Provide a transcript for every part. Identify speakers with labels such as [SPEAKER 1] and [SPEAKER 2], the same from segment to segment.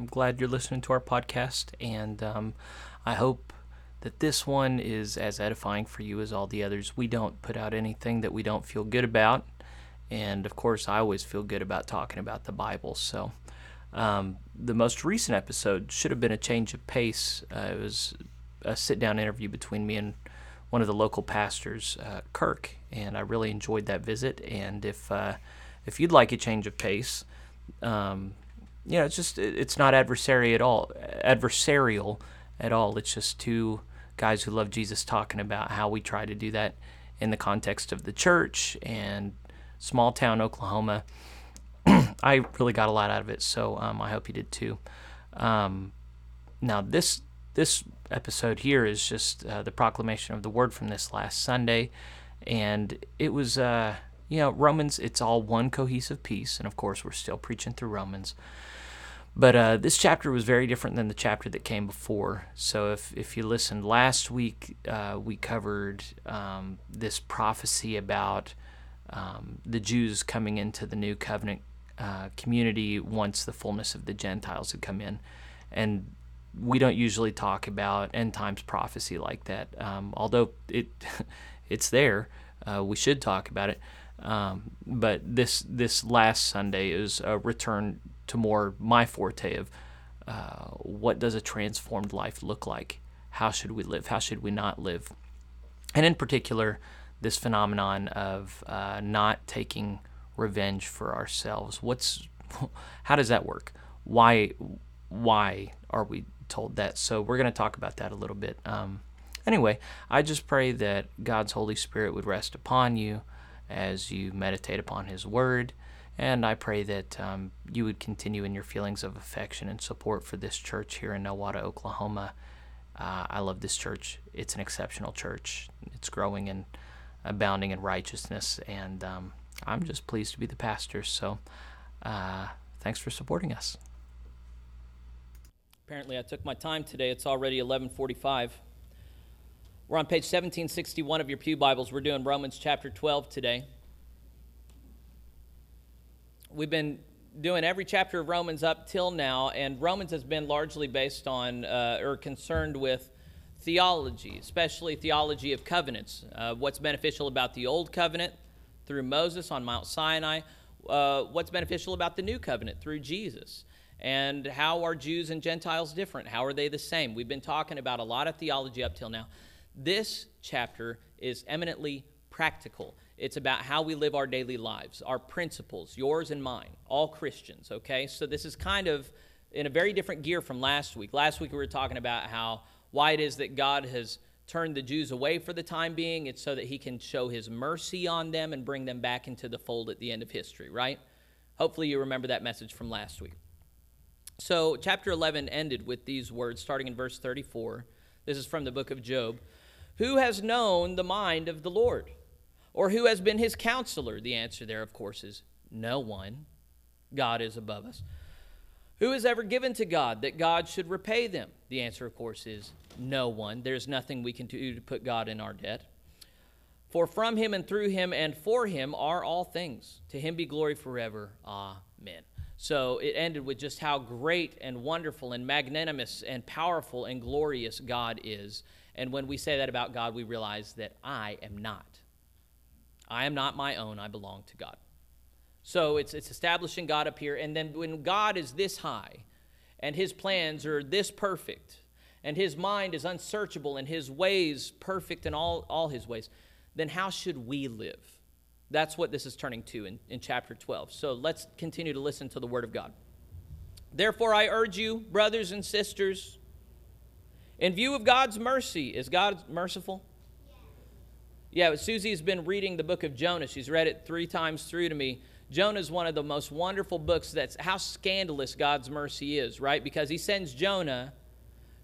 [SPEAKER 1] I'm glad you're listening to our podcast, and um, I hope that this one is as edifying for you as all the others. We don't put out anything that we don't feel good about, and of course, I always feel good about talking about the Bible. So, um, the most recent episode should have been a change of pace. Uh, it was a sit down interview between me and one of the local pastors, uh, Kirk, and I really enjoyed that visit. And if uh, if you'd like a change of pace, um, you know, it's just it's not adversary at all, adversarial at all. It's just two guys who love Jesus talking about how we try to do that in the context of the church and small town Oklahoma. I really got a lot out of it, so um, I hope you did too. Um, now this this episode here is just uh, the proclamation of the word from this last Sunday, and it was uh, you know Romans. It's all one cohesive piece, and of course we're still preaching through Romans. But uh, this chapter was very different than the chapter that came before. So if, if you listened last week, uh, we covered um, this prophecy about um, the Jews coming into the new covenant uh, community once the fullness of the Gentiles had come in. And we don't usually talk about end times prophecy like that, um, although it it's there. Uh, we should talk about it. Um, but this this last Sunday is a return to more my forte of uh, what does a transformed life look like? How should we live? How should we not live? And in particular, this phenomenon of uh, not taking revenge for ourselves. What's how does that work? Why why are we told that? So we're going to talk about that a little bit. Um, anyway, I just pray that God's Holy Spirit would rest upon you as you meditate upon His Word and I pray that um, you would continue in your feelings of affection and support for this church here in Nowata, Oklahoma. Uh, I love this church. It's an exceptional church. It's growing and abounding in righteousness, and um, I'm just pleased to be the pastor. So, uh, thanks for supporting us. Apparently, I took my time today. It's already 11:45. We're on page 1761 of your pew Bibles. We're doing Romans chapter 12 today we've been doing every chapter of Romans up till now, and Romans has been largely based on uh, or concerned with theology, especially theology of covenants. Uh, what's beneficial about the old covenant through Moses on Mount Sinai? Uh, what's beneficial about the new covenant through Jesus? And how are Jews and Gentiles different? How are they the same? We've been talking about a lot of theology up till now. This chapter is eminently practical. It's about how we live our daily lives, our principles, yours and mine, all Christians, okay? So this is kind of in a very different gear from last week. Last week we were talking about how why it is that God has turned the Jews away for the time being. It's so that he can show his mercy on them and bring them back into the fold at the end of history, right? Hopefully you remember that message from last week. So, chapter 11 ended with these words, starting in verse 34. This is from the book of Job. Who has known the mind of the Lord? Or who has been his counselor? The answer there, of course, is no one. God is above us. Who has ever given to God that God should repay them? The answer, of course, is no one. There's nothing we can do to put God in our debt. For from him and through him and for him are all things. To him be glory forever. Amen. So it ended with just how great and wonderful and magnanimous and powerful and glorious God is. And when we say that about God, we realize that I am not. I am not my own, I belong to God. So it's, it's establishing God up here. And then when God is this high and his plans are this perfect and his mind is unsearchable and his ways perfect in all, all his ways, then how should we live? That's what this is turning to in, in chapter 12. So let's continue to listen to the word of God. Therefore, I urge you, brothers and sisters, in view of God's mercy, is God merciful? Yeah, Susie's been reading the book of Jonah. She's read it three times through to me. Jonah is one of the most wonderful books that's how scandalous God's mercy is, right? Because he sends Jonah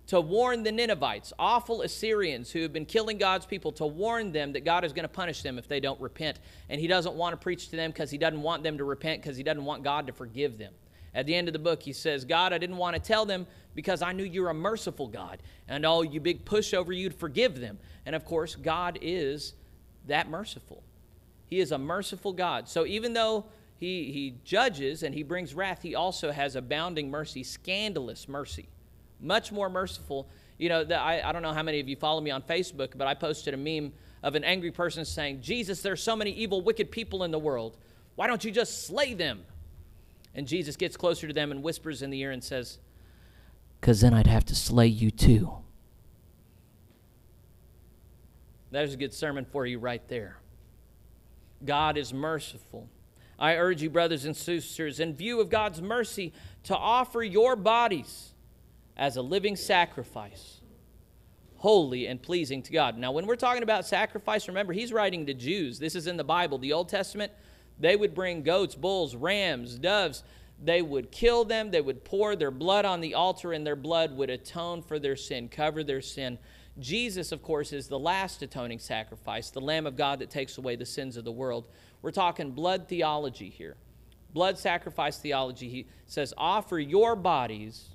[SPEAKER 1] to warn the Ninevites, awful Assyrians who have been killing God's people, to warn them that God is going to punish them if they don't repent. And he doesn't want to preach to them because he doesn't want them to repent because he doesn't want God to forgive them. At the end of the book, he says, God, I didn't want to tell them because I knew you're a merciful God. And all you big pushover, you'd forgive them. And of course, God is that merciful. He is a merciful God. So even though he, he judges and he brings wrath, he also has abounding mercy, scandalous mercy much more merciful. You know, the, I, I don't know how many of you follow me on Facebook, but I posted a meme of an angry person saying, Jesus, there's so many evil, wicked people in the world. Why don't you just slay them? And Jesus gets closer to them and whispers in the ear and says, Because then I'd have to slay you too. There's a good sermon for you right there. God is merciful. I urge you, brothers and sisters, in view of God's mercy, to offer your bodies as a living sacrifice, holy and pleasing to God. Now, when we're talking about sacrifice, remember, he's writing to Jews. This is in the Bible, the Old Testament. They would bring goats, bulls, rams, doves. They would kill them. They would pour their blood on the altar, and their blood would atone for their sin, cover their sin. Jesus, of course, is the last atoning sacrifice, the Lamb of God that takes away the sins of the world. We're talking blood theology here. Blood sacrifice theology. He says, offer your bodies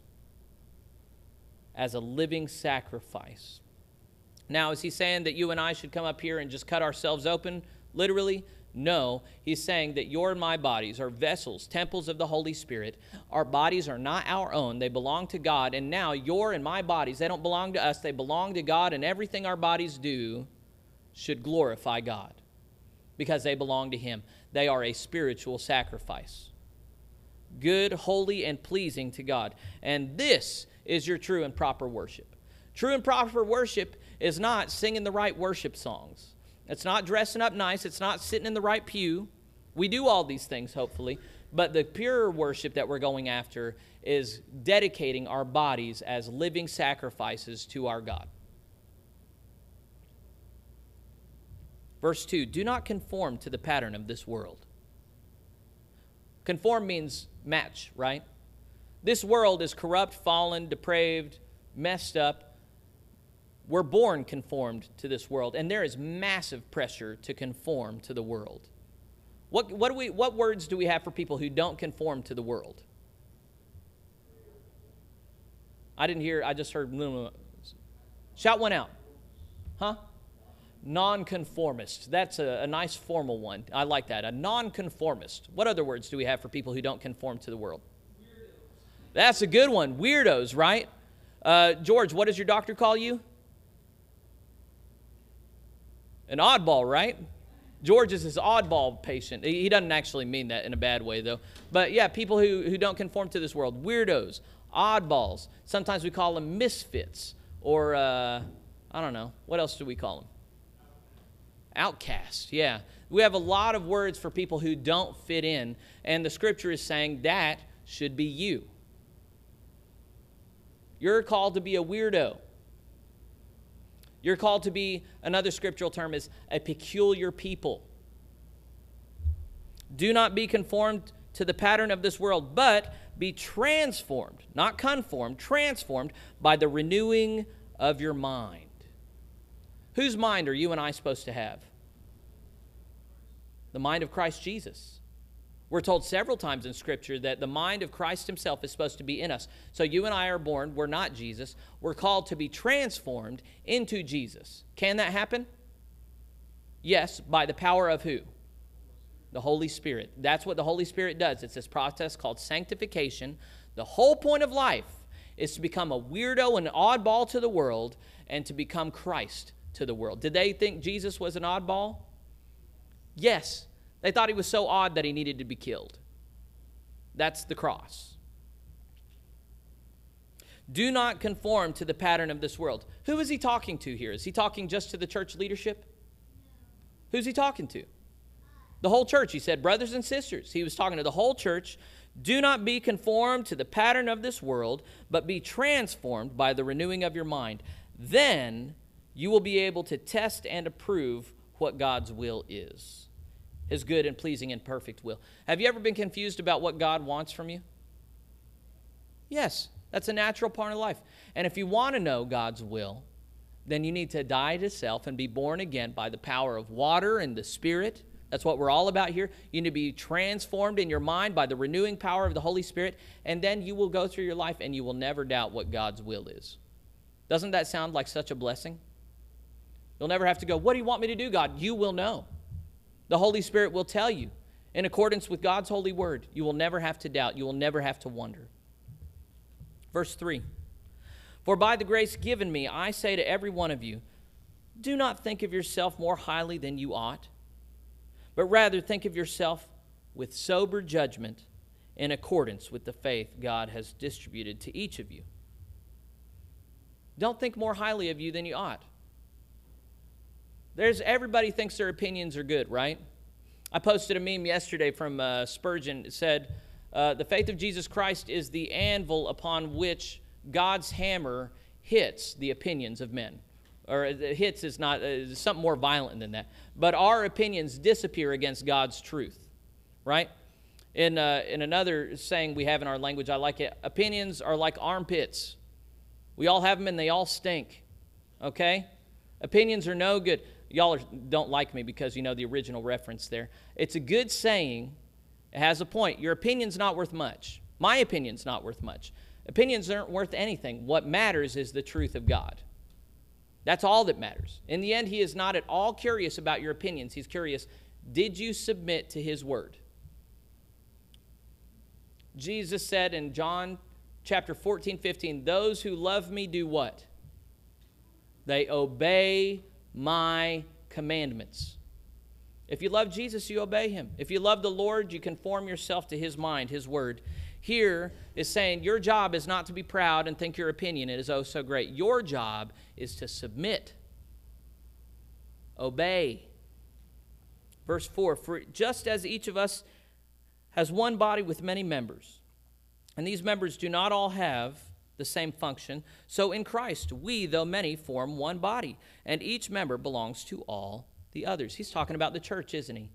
[SPEAKER 1] as a living sacrifice. Now, is he saying that you and I should come up here and just cut ourselves open, literally? No, he's saying that your and my bodies are vessels, temples of the Holy Spirit. Our bodies are not our own, they belong to God. And now, your and my bodies, they don't belong to us, they belong to God, and everything our bodies do should glorify God because they belong to Him. They are a spiritual sacrifice. Good, holy, and pleasing to God. And this is your true and proper worship. True and proper worship is not singing the right worship songs. It's not dressing up nice. It's not sitting in the right pew. We do all these things, hopefully. But the pure worship that we're going after is dedicating our bodies as living sacrifices to our God. Verse 2 Do not conform to the pattern of this world. Conform means match, right? This world is corrupt, fallen, depraved, messed up. We're born conformed to this world, and there is massive pressure to conform to the world. What, what, do we, what words do we have for people who don't conform to the world? I didn't hear, I just heard. Shout one out. Huh? Nonconformist. That's a, a nice formal one. I like that. A nonconformist. What other words do we have for people who don't conform to the world? Weirdos. That's a good one. Weirdos, right? Uh, George, what does your doctor call you? An oddball, right? George is his oddball patient. He doesn't actually mean that in a bad way, though. But yeah, people who, who don't conform to this world, weirdos, oddballs. Sometimes we call them misfits, or uh, I don't know. What else do we call them? Outcast, yeah. We have a lot of words for people who don't fit in, and the scripture is saying that should be you. You're called to be a weirdo. You're called to be, another scriptural term is a peculiar people. Do not be conformed to the pattern of this world, but be transformed, not conformed, transformed by the renewing of your mind. Whose mind are you and I supposed to have? The mind of Christ Jesus. We're told several times in Scripture that the mind of Christ Himself is supposed to be in us. So you and I are born, we're not Jesus. We're called to be transformed into Jesus. Can that happen? Yes, by the power of who? The Holy Spirit. That's what the Holy Spirit does. It's this process called sanctification. The whole point of life is to become a weirdo and oddball to the world and to become Christ to the world. Did they think Jesus was an oddball? Yes, they thought he was so odd that he needed to be killed. That's the cross. Do not conform to the pattern of this world. Who is he talking to here? Is he talking just to the church leadership? Who's he talking to? The whole church. He said, brothers and sisters. He was talking to the whole church. Do not be conformed to the pattern of this world, but be transformed by the renewing of your mind. Then you will be able to test and approve what God's will is his good and pleasing and perfect will. Have you ever been confused about what God wants from you? Yes. That's a natural part of life. And if you want to know God's will, then you need to die to self and be born again by the power of water and the Spirit. That's what we're all about here. You need to be transformed in your mind by the renewing power of the Holy Spirit, and then you will go through your life and you will never doubt what God's will is. Doesn't that sound like such a blessing? You'll never have to go, What do you want me to do, God? You will know. The Holy Spirit will tell you in accordance with God's holy word. You will never have to doubt. You will never have to wonder. Verse 3 For by the grace given me, I say to every one of you, do not think of yourself more highly than you ought, but rather think of yourself with sober judgment in accordance with the faith God has distributed to each of you. Don't think more highly of you than you ought. There's everybody thinks their opinions are good, right? I posted a meme yesterday from uh, Spurgeon. It said, uh, The faith of Jesus Christ is the anvil upon which God's hammer hits the opinions of men. Or uh, hits is not uh, something more violent than that. But our opinions disappear against God's truth, right? In, uh, in another saying we have in our language, I like it opinions are like armpits. We all have them and they all stink, okay? Opinions are no good. Y'all are, don't like me because you know the original reference there. It's a good saying, it has a point. Your opinion's not worth much. My opinion's not worth much. Opinions aren't worth anything. What matters is the truth of God. That's all that matters. In the end, He is not at all curious about your opinions. He's curious did you submit to His word? Jesus said in John chapter 14, 15, Those who love me do what? They obey my commandments. If you love Jesus, you obey him. If you love the Lord, you conform yourself to his mind, his word. Here is saying your job is not to be proud and think your opinion is oh so great. Your job is to submit, obey. Verse 4 For just as each of us has one body with many members, and these members do not all have the same function, so in Christ we, though many, form one body, and each member belongs to all the others. He's talking about the church, isn't he?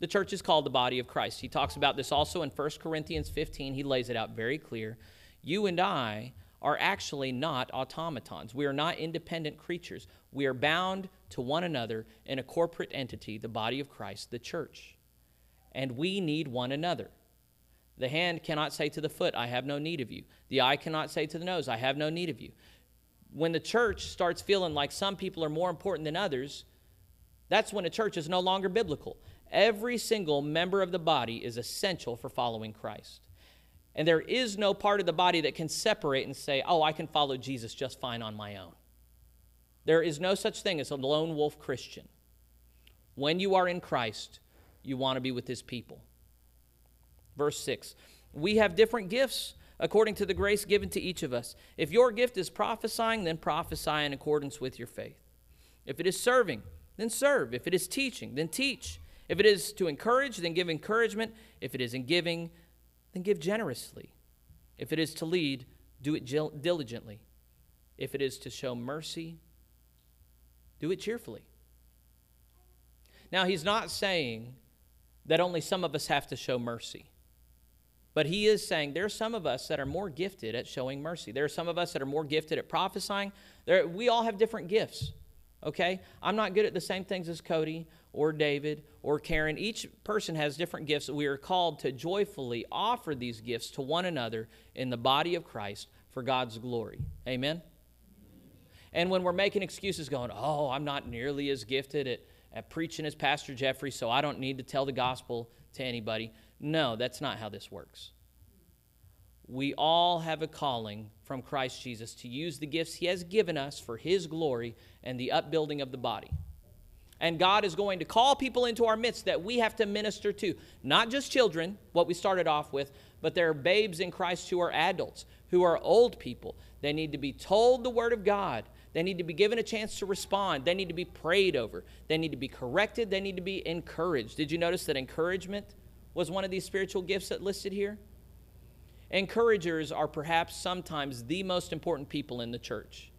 [SPEAKER 1] The church is called the body of Christ. He talks about this also in 1 Corinthians 15. He lays it out very clear. You and I are actually not automatons. We are not independent creatures. We are bound to one another in a corporate entity, the body of Christ, the church. And we need one another. The hand cannot say to the foot, I have no need of you. The eye cannot say to the nose, I have no need of you. When the church starts feeling like some people are more important than others, that's when a church is no longer biblical. Every single member of the body is essential for following Christ. And there is no part of the body that can separate and say, oh, I can follow Jesus just fine on my own. There is no such thing as a lone wolf Christian. When you are in Christ, you want to be with his people. Verse 6 We have different gifts according to the grace given to each of us. If your gift is prophesying, then prophesy in accordance with your faith. If it is serving, then serve. If it is teaching, then teach. If it is to encourage, then give encouragement. If it is in giving, then give generously. If it is to lead, do it diligently. If it is to show mercy, do it cheerfully. Now, he's not saying that only some of us have to show mercy. But he is saying there are some of us that are more gifted at showing mercy. There are some of us that are more gifted at prophesying. There, we all have different gifts okay? I'm not good at the same things as Cody or David or Karen. Each person has different gifts. We are called to joyfully offer these gifts to one another in the body of Christ for God's glory. Amen? And when we're making excuses, going, oh, I'm not nearly as gifted at, at preaching as Pastor Jeffrey, so I don't need to tell the gospel to anybody. No, that's not how this works. We all have a calling from Christ Jesus to use the gifts He has given us for His glory and the upbuilding of the body. And God is going to call people into our midst that we have to minister to. Not just children, what we started off with, but there are babes in Christ who are adults, who are old people. They need to be told the Word of God. They need to be given a chance to respond. They need to be prayed over. They need to be corrected. They need to be encouraged. Did you notice that encouragement was one of these spiritual gifts that listed here? Encouragers are perhaps sometimes the most important people in the church.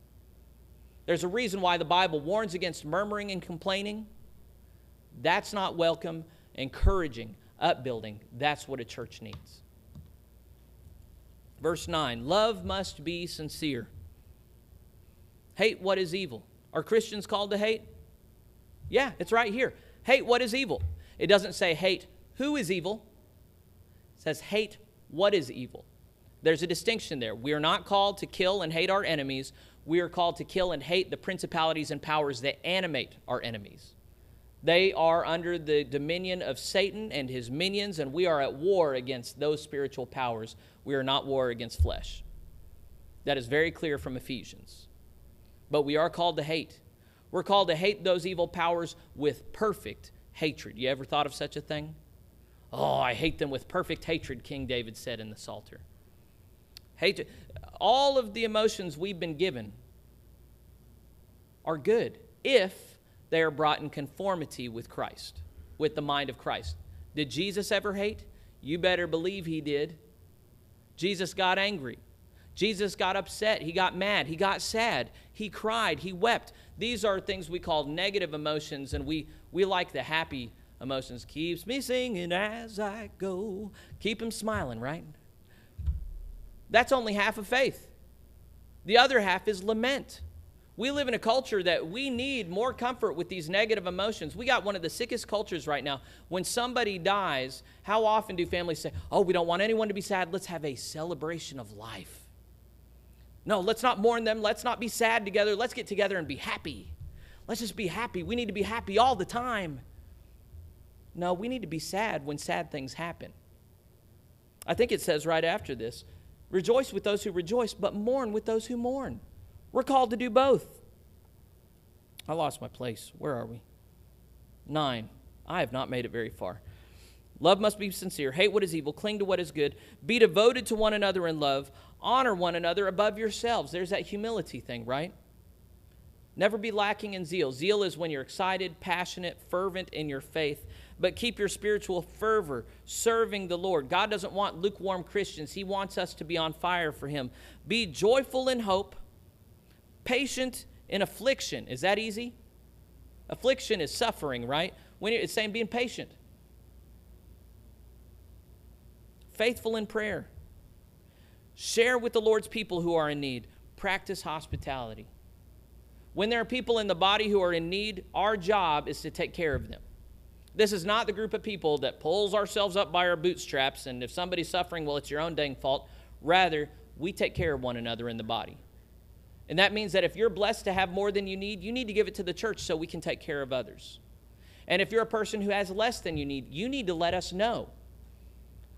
[SPEAKER 1] There's a reason why the Bible warns against murmuring and complaining. That's not welcome. Encouraging, upbuilding, that's what a church needs. Verse 9 Love must be sincere. Hate what is evil. Are Christians called to hate? Yeah, it's right here. Hate what is evil. It doesn't say hate who is evil, it says hate what is evil. There's a distinction there. We are not called to kill and hate our enemies. We are called to kill and hate the principalities and powers that animate our enemies. They are under the dominion of Satan and his minions, and we are at war against those spiritual powers. We are not war against flesh. That is very clear from Ephesians. But we are called to hate. We're called to hate those evil powers with perfect hatred. You ever thought of such a thing? Oh, I hate them with perfect hatred, King David said in the Psalter. Hate all of the emotions we've been given are good if they are brought in conformity with Christ, with the mind of Christ. Did Jesus ever hate? You better believe he did. Jesus got angry. Jesus got upset. He got mad. He got sad. He cried. He wept. These are things we call negative emotions, and we, we like the happy emotions. Keeps me singing as I go. Keep him smiling, right? That's only half of faith. The other half is lament. We live in a culture that we need more comfort with these negative emotions. We got one of the sickest cultures right now. When somebody dies, how often do families say, Oh, we don't want anyone to be sad. Let's have a celebration of life. No, let's not mourn them. Let's not be sad together. Let's get together and be happy. Let's just be happy. We need to be happy all the time. No, we need to be sad when sad things happen. I think it says right after this rejoice with those who rejoice, but mourn with those who mourn. We're called to do both. I lost my place. Where are we? Nine. I have not made it very far. Love must be sincere. Hate what is evil. Cling to what is good. Be devoted to one another in love. Honor one another above yourselves. There's that humility thing, right? Never be lacking in zeal. Zeal is when you're excited, passionate, fervent in your faith. But keep your spiritual fervor serving the Lord. God doesn't want lukewarm Christians, He wants us to be on fire for Him. Be joyful in hope patient in affliction. Is that easy? Affliction is suffering, right? When it's saying being patient. Faithful in prayer. Share with the Lord's people who are in need. Practice hospitality. When there are people in the body who are in need, our job is to take care of them. This is not the group of people that pulls ourselves up by our bootstraps and if somebody's suffering, well, it's your own dang fault. Rather, we take care of one another in the body. And that means that if you're blessed to have more than you need, you need to give it to the church so we can take care of others. And if you're a person who has less than you need, you need to let us know.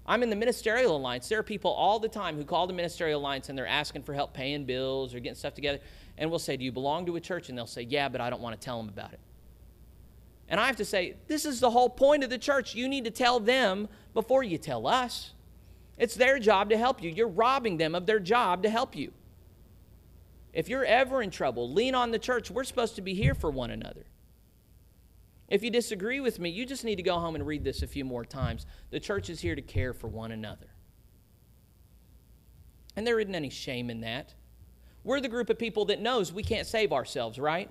[SPEAKER 1] I'm in the ministerial alliance. There are people all the time who call the ministerial alliance and they're asking for help paying bills or getting stuff together. And we'll say, Do you belong to a church? And they'll say, Yeah, but I don't want to tell them about it. And I have to say, This is the whole point of the church. You need to tell them before you tell us. It's their job to help you. You're robbing them of their job to help you. If you're ever in trouble, lean on the church. We're supposed to be here for one another. If you disagree with me, you just need to go home and read this a few more times. The church is here to care for one another. And there isn't any shame in that. We're the group of people that knows we can't save ourselves, right?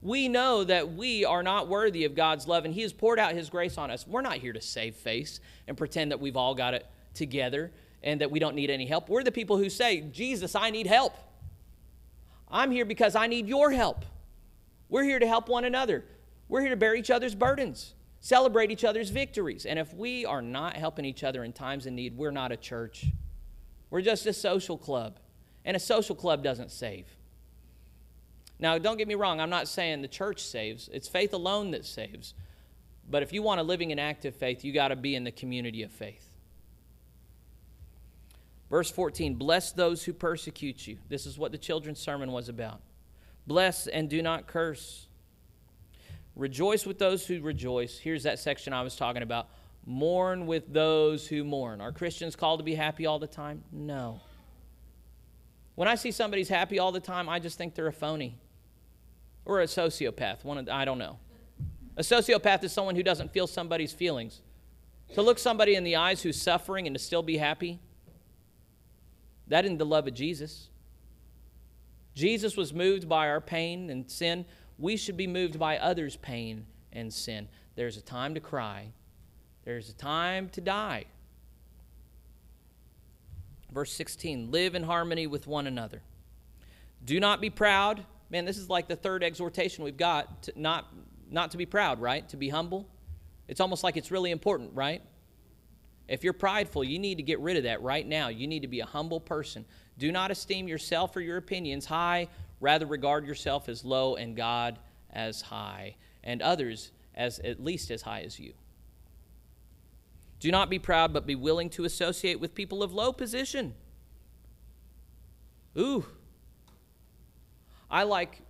[SPEAKER 1] We know that we are not worthy of God's love and He has poured out His grace on us. We're not here to save face and pretend that we've all got it together and that we don't need any help. We're the people who say, Jesus, I need help. I'm here because I need your help. We're here to help one another. We're here to bear each other's burdens, celebrate each other's victories. And if we are not helping each other in times of need, we're not a church. We're just a social club. And a social club doesn't save. Now, don't get me wrong, I'm not saying the church saves, it's faith alone that saves. But if you want a living and active faith, you got to be in the community of faith. Verse 14 Bless those who persecute you. This is what the children's sermon was about. Bless and do not curse. Rejoice with those who rejoice. Here's that section I was talking about. Mourn with those who mourn. Are Christians called to be happy all the time? No. When I see somebody's happy all the time, I just think they're a phony or a sociopath. One of, I don't know. A sociopath is someone who doesn't feel somebody's feelings. To look somebody in the eyes who's suffering and to still be happy, that isn't the love of Jesus. Jesus was moved by our pain and sin. We should be moved by others' pain and sin. There's a time to cry, there's a time to die. Verse 16 Live in harmony with one another. Do not be proud. Man, this is like the third exhortation we've got to not, not to be proud, right? To be humble. It's almost like it's really important, right? If you're prideful, you need to get rid of that right now. You need to be a humble person. Do not esteem yourself or your opinions high, rather, regard yourself as low and God as high, and others as at least as high as you. Do not be proud, but be willing to associate with people of low position. Ooh. I like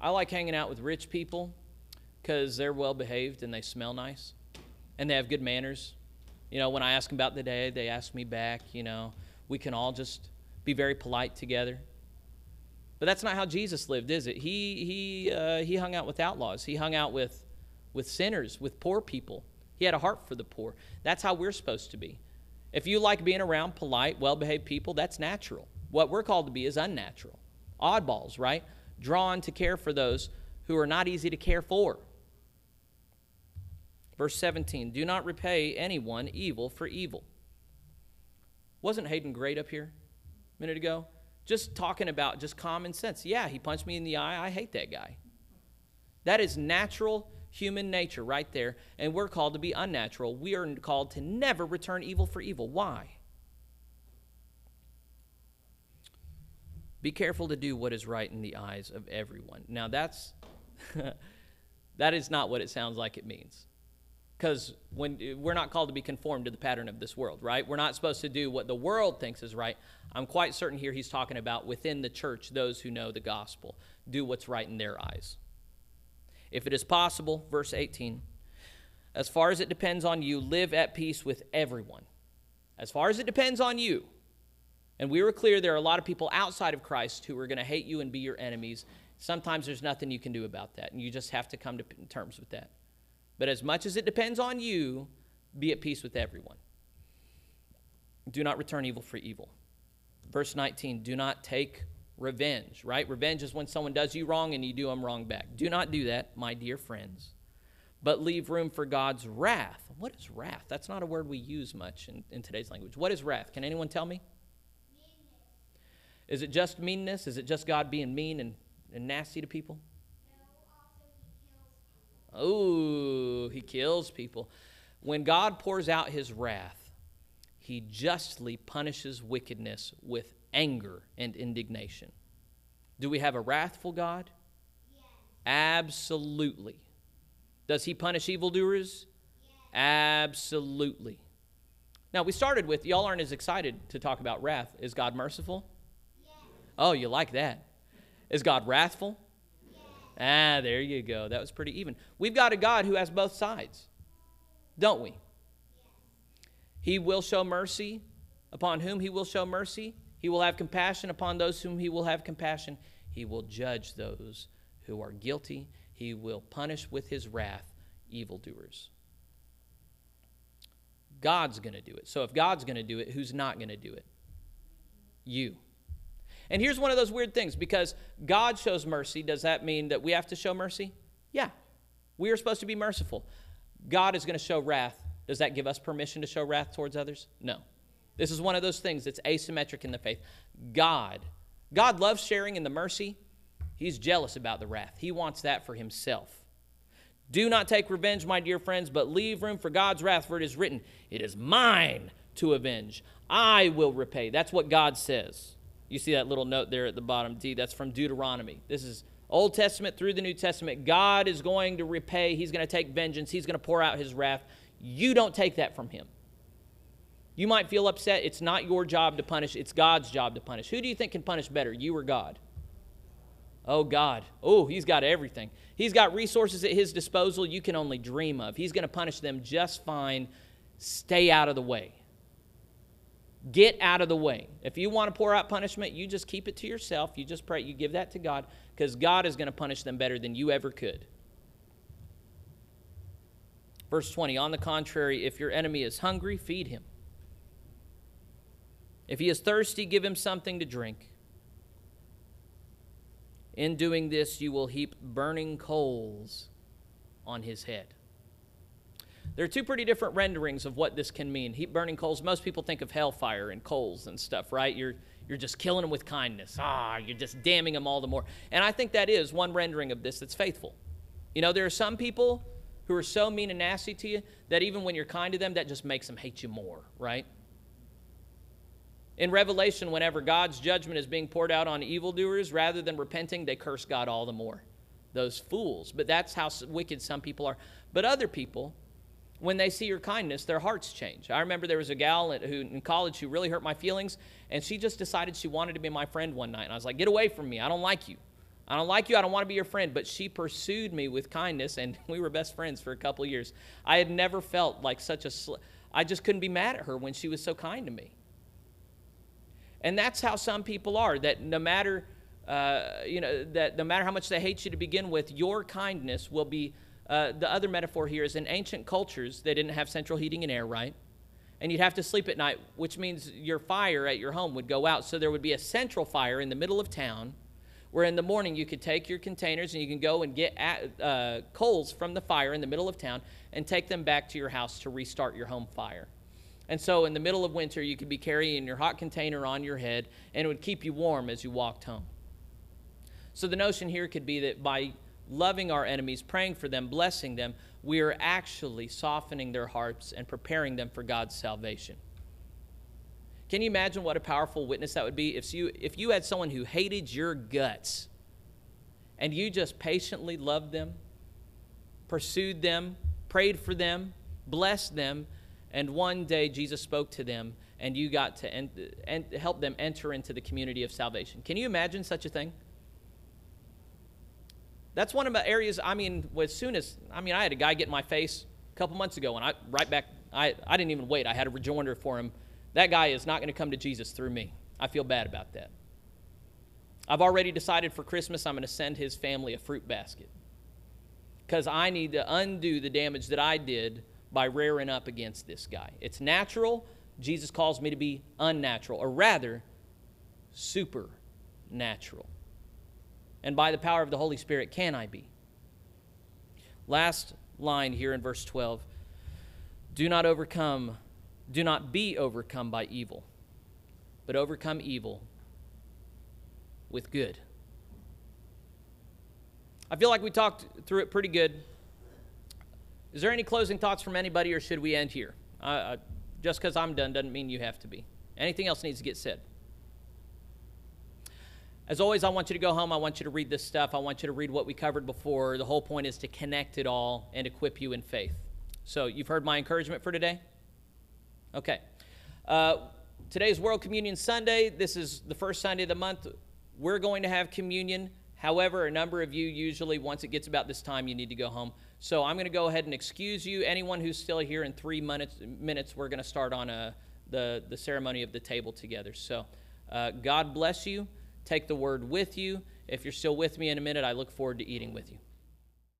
[SPEAKER 1] I like hanging out with rich people because they're well behaved and they smell nice and they have good manners. You know, when I ask them about the day, they ask me back. You know, we can all just be very polite together. But that's not how Jesus lived, is it? He, he, uh, he hung out with outlaws, he hung out with, with sinners, with poor people. He had a heart for the poor. That's how we're supposed to be. If you like being around polite, well behaved people, that's natural. What we're called to be is unnatural. Oddballs, right? Drawn to care for those who are not easy to care for. Verse 17 Do not repay anyone evil for evil. Wasn't Hayden great up here a minute ago? Just talking about just common sense. Yeah, he punched me in the eye. I hate that guy. That is natural human nature right there. And we're called to be unnatural. We are called to never return evil for evil. Why? Be careful to do what is right in the eyes of everyone. Now that's that is not what it sounds like it means. Because when we're not called to be conformed to the pattern of this world right? We're not supposed to do what the world thinks is right. I'm quite certain here he's talking about within the church those who know the gospel. Do what's right in their eyes. If it is possible verse 18 as far as it depends on you live at peace with everyone. As far as it depends on you and we were clear there are a lot of people outside of christ who are going to hate you and be your enemies sometimes there's nothing you can do about that and you just have to come to terms with that but as much as it depends on you, be at peace with everyone. Do not return evil for evil. Verse 19, do not take revenge, right? Revenge is when someone does you wrong and you do them wrong back. Do not do that, my dear friends, but leave room for God's wrath. What is wrath? That's not a word we use much in, in today's language. What is wrath? Can anyone tell me? Is it just meanness? Is it just God being mean and, and nasty to people? Oh, he kills people. When God pours out his wrath, he justly punishes wickedness with anger and indignation. Do we have a wrathful God? Yes. Absolutely. Does he punish evildoers? Yes. Absolutely. Now, we started with y'all aren't as excited to talk about wrath. Is God merciful? Oh, you like that. Is God wrathful? Ah, there you go. That was pretty even. We've got a God who has both sides, don't we? He will show mercy upon whom he will show mercy. He will have compassion upon those whom he will have compassion. He will judge those who are guilty. He will punish with his wrath evildoers. God's going to do it. So if God's going to do it, who's not going to do it? You. And here's one of those weird things because God shows mercy, does that mean that we have to show mercy? Yeah. We are supposed to be merciful. God is going to show wrath. Does that give us permission to show wrath towards others? No. This is one of those things that's asymmetric in the faith. God, God loves sharing in the mercy. He's jealous about the wrath. He wants that for himself. Do not take revenge, my dear friends, but leave room for God's wrath, for it is written, It is mine to avenge. I will repay. That's what God says. You see that little note there at the bottom, D, that's from Deuteronomy. This is Old Testament through the New Testament. God is going to repay, He's going to take vengeance, He's going to pour out His wrath. You don't take that from Him. You might feel upset. It's not your job to punish, it's God's job to punish. Who do you think can punish better, you or God? Oh, God. Oh, He's got everything. He's got resources at His disposal you can only dream of. He's going to punish them just fine. Stay out of the way. Get out of the way. If you want to pour out punishment, you just keep it to yourself. You just pray, you give that to God because God is going to punish them better than you ever could. Verse 20 On the contrary, if your enemy is hungry, feed him. If he is thirsty, give him something to drink. In doing this, you will heap burning coals on his head. There are two pretty different renderings of what this can mean. Heat burning coals, most people think of hellfire and coals and stuff, right? You're, you're just killing them with kindness. Ah, you're just damning them all the more. And I think that is one rendering of this that's faithful. You know, there are some people who are so mean and nasty to you that even when you're kind to them, that just makes them hate you more, right? In Revelation, whenever God's judgment is being poured out on evildoers, rather than repenting, they curse God all the more. Those fools. But that's how wicked some people are. But other people, when they see your kindness, their hearts change. I remember there was a gal who, in college who really hurt my feelings, and she just decided she wanted to be my friend one night. And I was like, Get away from me. I don't like you. I don't like you. I don't want to be your friend. But she pursued me with kindness, and we were best friends for a couple years. I had never felt like such a. Sl- I just couldn't be mad at her when she was so kind to me. And that's how some people are. That no matter, uh, you know, that no matter how much they hate you to begin with, your kindness will be. Uh, the other metaphor here is in ancient cultures, they didn't have central heating and air, right? And you'd have to sleep at night, which means your fire at your home would go out. So there would be a central fire in the middle of town where in the morning you could take your containers and you can go and get at, uh, coals from the fire in the middle of town and take them back to your house to restart your home fire. And so in the middle of winter, you could be carrying your hot container on your head and it would keep you warm as you walked home. So the notion here could be that by loving our enemies, praying for them, blessing them, we are actually softening their hearts and preparing them for God's salvation. Can you imagine what a powerful witness that would be if you, if you had someone who hated your guts and you just patiently loved them, pursued them, prayed for them, blessed them, and one day Jesus spoke to them and you got to en- en- help them enter into the community of salvation? Can you imagine such a thing? That's one of the areas, I mean, as soon as, I mean, I had a guy get in my face a couple months ago and I, right back, I, I didn't even wait. I had a rejoinder for him that guy is not going to come to Jesus through me. I feel bad about that. I've already decided for Christmas I'm going to send his family a fruit basket because I need to undo the damage that I did by rearing up against this guy. It's natural. Jesus calls me to be unnatural, or rather, supernatural. And by the power of the Holy Spirit, can I be? Last line here in verse 12 Do not overcome do not be overcome by evil, but overcome evil with good. I feel like we talked through it pretty good. Is there any closing thoughts from anybody, or should we end here? Uh, just because I'm done doesn't mean you have to be. Anything else needs to get said? As always, I want you to go home. I want you to read this stuff. I want you to read what we covered before. The whole point is to connect it all and equip you in faith. So, you've heard my encouragement for today? Okay. Uh, today's World Communion Sunday. This is the first Sunday of the month. We're going to have communion. However, a number of you usually, once it gets about this time, you need to go home. So I'm going to go ahead and excuse you. Anyone who's still here in three minutes, minutes we're going to start on a, uh, the, the ceremony of the table together. So uh, God bless you. Take the word with you. If you're still with me in a minute, I look forward to eating with you.